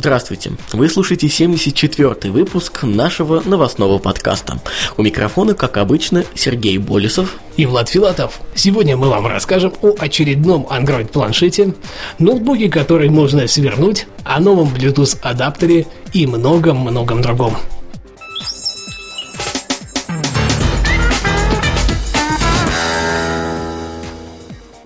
Здравствуйте! Вы слушаете 74-й выпуск нашего новостного подкаста. У микрофона, как обычно, Сергей Болесов и Влад Филатов. Сегодня мы вам расскажем о очередном Android-планшете, ноутбуке, который можно свернуть, о новом Bluetooth-адаптере и многом-многом другом.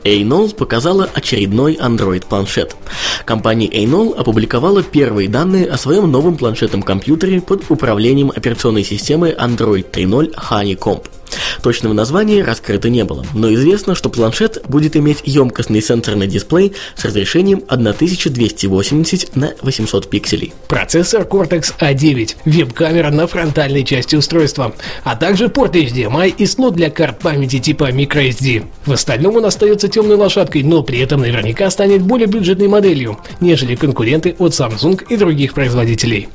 Эйнол показала очередной Android-планшет. Компания Эйнол опубликовала первые данные о своем новом планшетном компьютере под управлением операционной системы Android 3.0 Honeycomb. Точного названия раскрыто не было, но известно, что планшет будет иметь емкостный сенсорный дисплей с разрешением 1280 на 800 пикселей. Процессор Cortex A9, веб-камера на фронтальной части устройства, а также порт HDMI и слот для карт памяти типа microSD. В остальном он остается темной лошадкой, но при этом наверняка станет более бюджетной моделью, нежели конкуренты от Samsung и других производителей.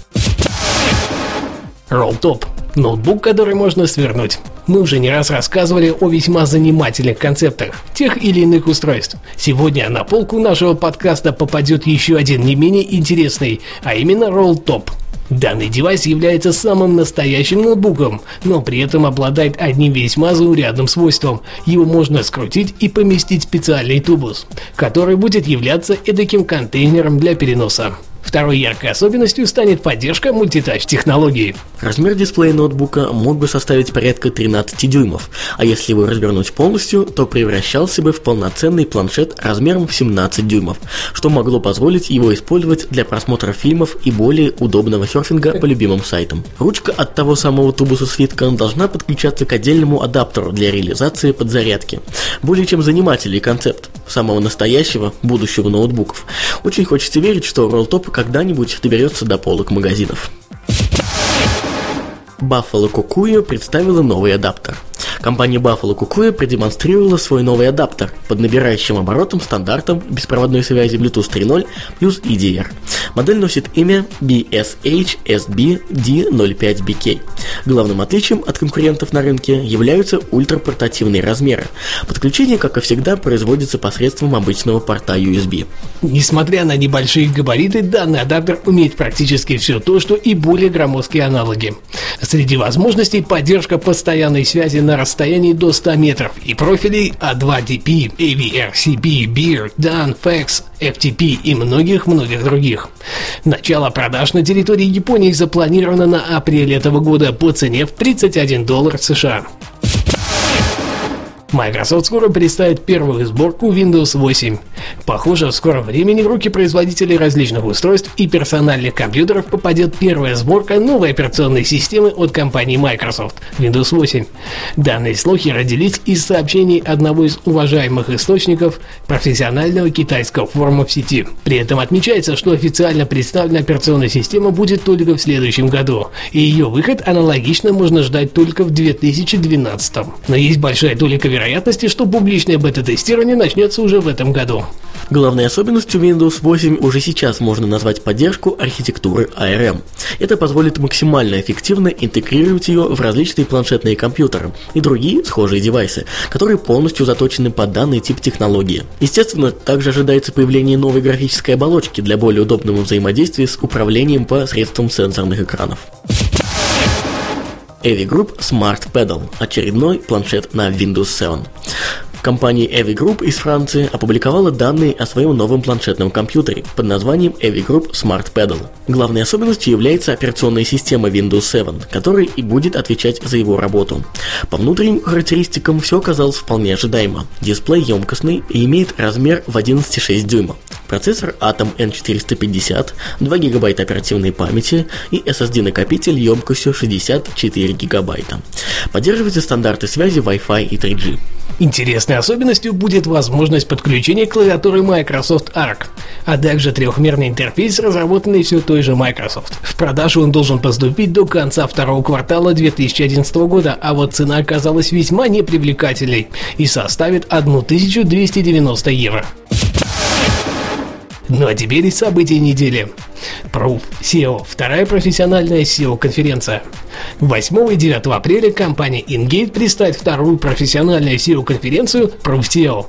Rolltop ноутбук, который можно свернуть. Мы уже не раз рассказывали о весьма занимательных концептах тех или иных устройств. Сегодня на полку нашего подкаста попадет еще один не менее интересный, а именно Rolltop. Данный девайс является самым настоящим ноутбуком, но при этом обладает одним весьма заурядным свойством. Его можно скрутить и поместить в специальный тубус, который будет являться эдаким контейнером для переноса. Второй яркой особенностью станет поддержка мультитач технологии. Размер дисплея ноутбука мог бы составить порядка 13 дюймов, а если его развернуть полностью, то превращался бы в полноценный планшет размером в 17 дюймов, что могло позволить его использовать для просмотра фильмов и более удобного серфинга по любимым сайтам. Ручка от того самого тубуса свитка должна подключаться к отдельному адаптеру для реализации подзарядки. Более чем занимательный концепт самого настоящего будущего ноутбуков. Очень хочется верить, что Rolltop когда-нибудь доберется до полок магазинов. Buffalo Кукуя представила новый адаптер – Компания Buffalo Kukuya продемонстрировала свой новый адаптер под набирающим оборотом стандартом беспроводной связи Bluetooth 3.0 плюс EDR. Модель носит имя BSH-SB-D05BK. Главным отличием от конкурентов на рынке являются ультрапортативные размеры. Подключение, как и всегда, производится посредством обычного порта USB. Несмотря на небольшие габариты, данный адаптер умеет практически все то, что и более громоздкие аналоги. Среди возможностей поддержка постоянной связи на расстоянии до 100 метров и профилей A2DP, AVRCP, BEER, DAN, FAX, FTP и многих-многих других. Начало продаж на территории Японии запланировано на апрель этого года по цене в 31 доллар США. Microsoft скоро представит первую сборку Windows 8. Похоже, в скором времени в руки производителей различных устройств и персональных компьютеров попадет первая сборка новой операционной системы от компании Microsoft Windows 8. Данные слухи родились из сообщений одного из уважаемых источников профессионального китайского форума в сети. При этом отмечается, что официально представлена операционная система будет только в следующем году, и ее выход аналогично можно ждать только в 2012. Но есть большая доля вероятности вероятности, что публичное бета-тестирование начнется уже в этом году. Главной особенностью Windows 8 уже сейчас можно назвать поддержку архитектуры ARM. Это позволит максимально эффективно интегрировать ее в различные планшетные компьютеры и другие схожие девайсы, которые полностью заточены под данный тип технологии. Естественно, также ожидается появление новой графической оболочки для более удобного взаимодействия с управлением по средствам сенсорных экранов. Evi Group Smart Pedal – очередной планшет на Windows 7. Компания Evi Group из Франции опубликовала данные о своем новом планшетном компьютере под названием Evi Group Smart Pedal. Главной особенностью является операционная система Windows 7, которая и будет отвечать за его работу. По внутренним характеристикам все оказалось вполне ожидаемо. Дисплей емкостный и имеет размер в 11,6 дюйма. Процессор Atom N450, 2 ГБ оперативной памяти и SSD-накопитель емкостью 64 ГБ. Поддерживаются стандарты связи Wi-Fi и 3G. Интересной особенностью будет возможность подключения клавиатуры Microsoft Arc, а также трехмерный интерфейс, разработанный все той же Microsoft. В продажу он должен поступить до конца второго квартала 2011 года, а вот цена оказалась весьма непривлекательной и составит 1290 евро. Ну а теперь события недели. Proof SEO, вторая профессиональная SEO-конференция. 8 и 9 апреля компания InGate представит вторую профессиональную SEO-конференцию Proof SEO.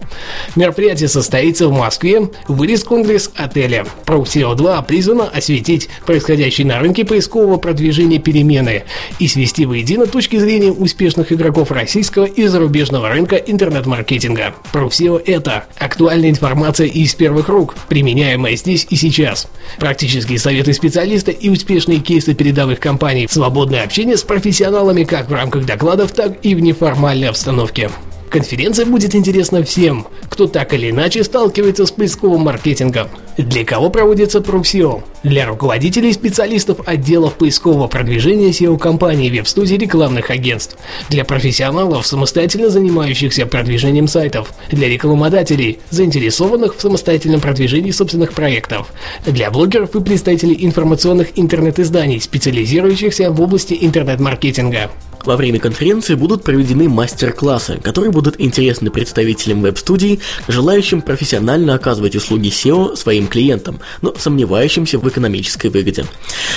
Мероприятие состоится в Москве в Ирис Конгресс отеля. Proof SEO 2 призвано осветить происходящие на рынке поискового продвижения перемены и свести воедино точки зрения успешных игроков российского и зарубежного рынка интернет-маркетинга. Proof SEO – это актуальная информация из первых рук, применяемая здесь и сейчас. Практически практические советы специалиста и успешные кейсы передовых компаний, свободное общение с профессионалами как в рамках докладов, так и в неформальной обстановке. Конференция будет интересна всем, кто так или иначе сталкивается с поисковым маркетингом. Для кого проводится профсео? Для руководителей и специалистов отделов поискового продвижения SEO-компаний, веб-студий рекламных агентств. Для профессионалов, самостоятельно занимающихся продвижением сайтов. Для рекламодателей, заинтересованных в самостоятельном продвижении собственных проектов. Для блогеров и представителей информационных интернет-изданий, специализирующихся в области интернет-маркетинга. Во время конференции будут проведены мастер-классы, которые будут интересны представителям веб-студий, желающим профессионально оказывать услуги SEO своим клиентам, но сомневающимся в экономической выгоде.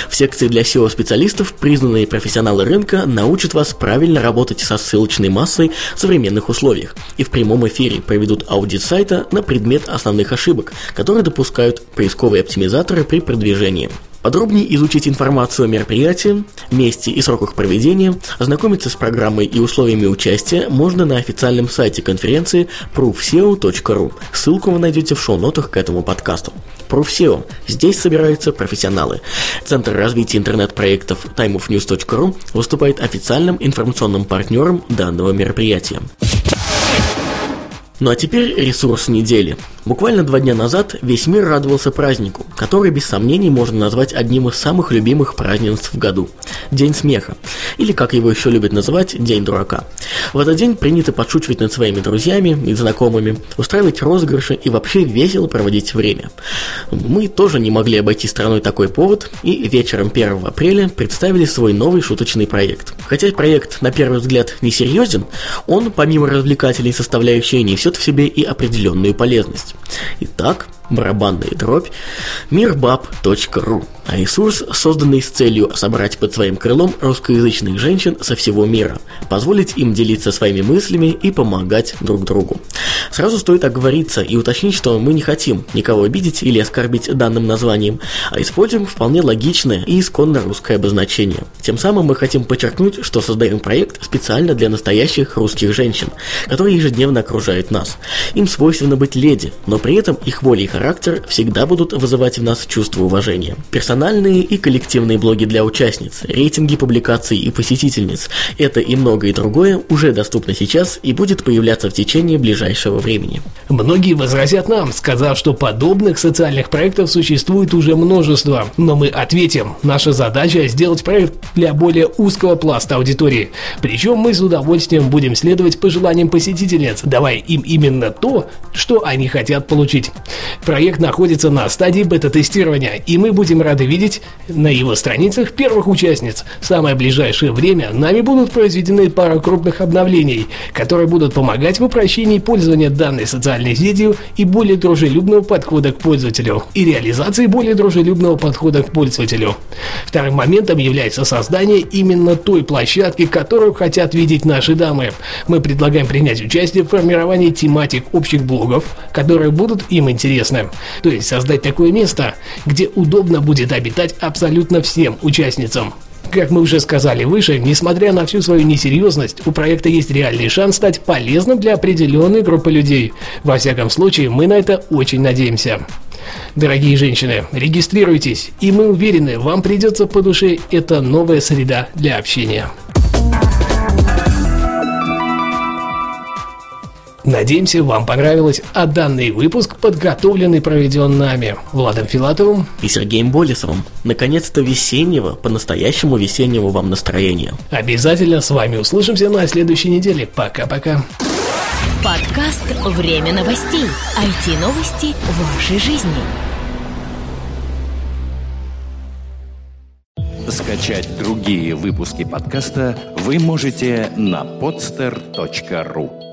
В секции для SEO-специалистов признанные профессионалы рынка научат вас правильно работать со ссылочной массой в современных условиях и в прямом эфире проведут аудит сайта на предмет основных ошибок, которые допускают поисковые оптимизаторы при продвижении. Подробнее изучить информацию о мероприятии, месте и сроках проведения, ознакомиться с программой и условиями участия можно на официальном сайте конференции proofseo.ru. Ссылку вы найдете в шоу-нотах к этому подкасту. ProofSEO. Здесь собираются профессионалы. Центр развития интернет-проектов timeofnews.ru выступает официальным информационным партнером данного мероприятия. Ну а теперь ресурс недели. Буквально два дня назад весь мир радовался празднику, который без сомнений можно назвать одним из самых любимых празднеств в году – День смеха, или как его еще любят называть – День дурака. В этот день принято подшучивать над своими друзьями и знакомыми, устраивать розыгрыши и вообще весело проводить время. Мы тоже не могли обойти стороной такой повод и вечером 1 апреля представили свой новый шуточный проект. Хотя проект на первый взгляд несерьезен, он помимо развлекательной составляющей несет в себе и определенную полезность. Итак, барабанная дробь, мирбаб.ру Ресурс, созданный с целью собрать под своим крылом русскоязычных женщин со всего мира, позволить им делиться своими мыслями и помогать друг другу. Сразу стоит оговориться и уточнить, что мы не хотим никого обидеть или оскорбить данным названием, а используем вполне логичное и исконно русское обозначение. Тем самым мы хотим подчеркнуть, что создаем проект специально для настоящих русских женщин, которые ежедневно окружают нас. Им свойственно быть леди, но при этом их воля и характер всегда будут вызывать в нас чувство уважения. Персональные и коллективные блоги для участниц, рейтинги публикаций и посетительниц – это и многое другое уже доступно сейчас и будет появляться в течение ближайшего времени. Многие возразят нам, сказав, что подобных социальных проектов существует уже множество. Но мы ответим, наша задача сделать проект для более узкого пласта аудитории. Причем мы с удовольствием будем следовать пожеланиям посетительниц, давая им именно то, что они хотят получить. Проект находится на стадии бета-тестирования, и мы будем рады рады видеть на его страницах первых участниц. В самое ближайшее время нами будут произведены пара крупных обновлений, которые будут помогать в упрощении пользования данной социальной сетью и более дружелюбного подхода к пользователю, и реализации более дружелюбного подхода к пользователю. Вторым моментом является создание именно той площадки, которую хотят видеть наши дамы. Мы предлагаем принять участие в формировании тематик общих блогов, которые будут им интересны. То есть создать такое место, где удобно будет обитать абсолютно всем участницам. Как мы уже сказали выше, несмотря на всю свою несерьезность, у проекта есть реальный шанс стать полезным для определенной группы людей. Во всяком случае, мы на это очень надеемся. Дорогие женщины, регистрируйтесь, и мы уверены, вам придется по душе эта новая среда для общения. Надеемся, вам понравилось, а данный выпуск подготовлен и проведен нами, Владом Филатовым и Сергеем Болесовым. Наконец-то весеннего, по-настоящему весеннего вам настроения. Обязательно с вами услышимся на следующей неделе. Пока-пока. Подкаст «Время новостей». IT-новости вашей жизни. Скачать другие выпуски подкаста вы можете на podster.ru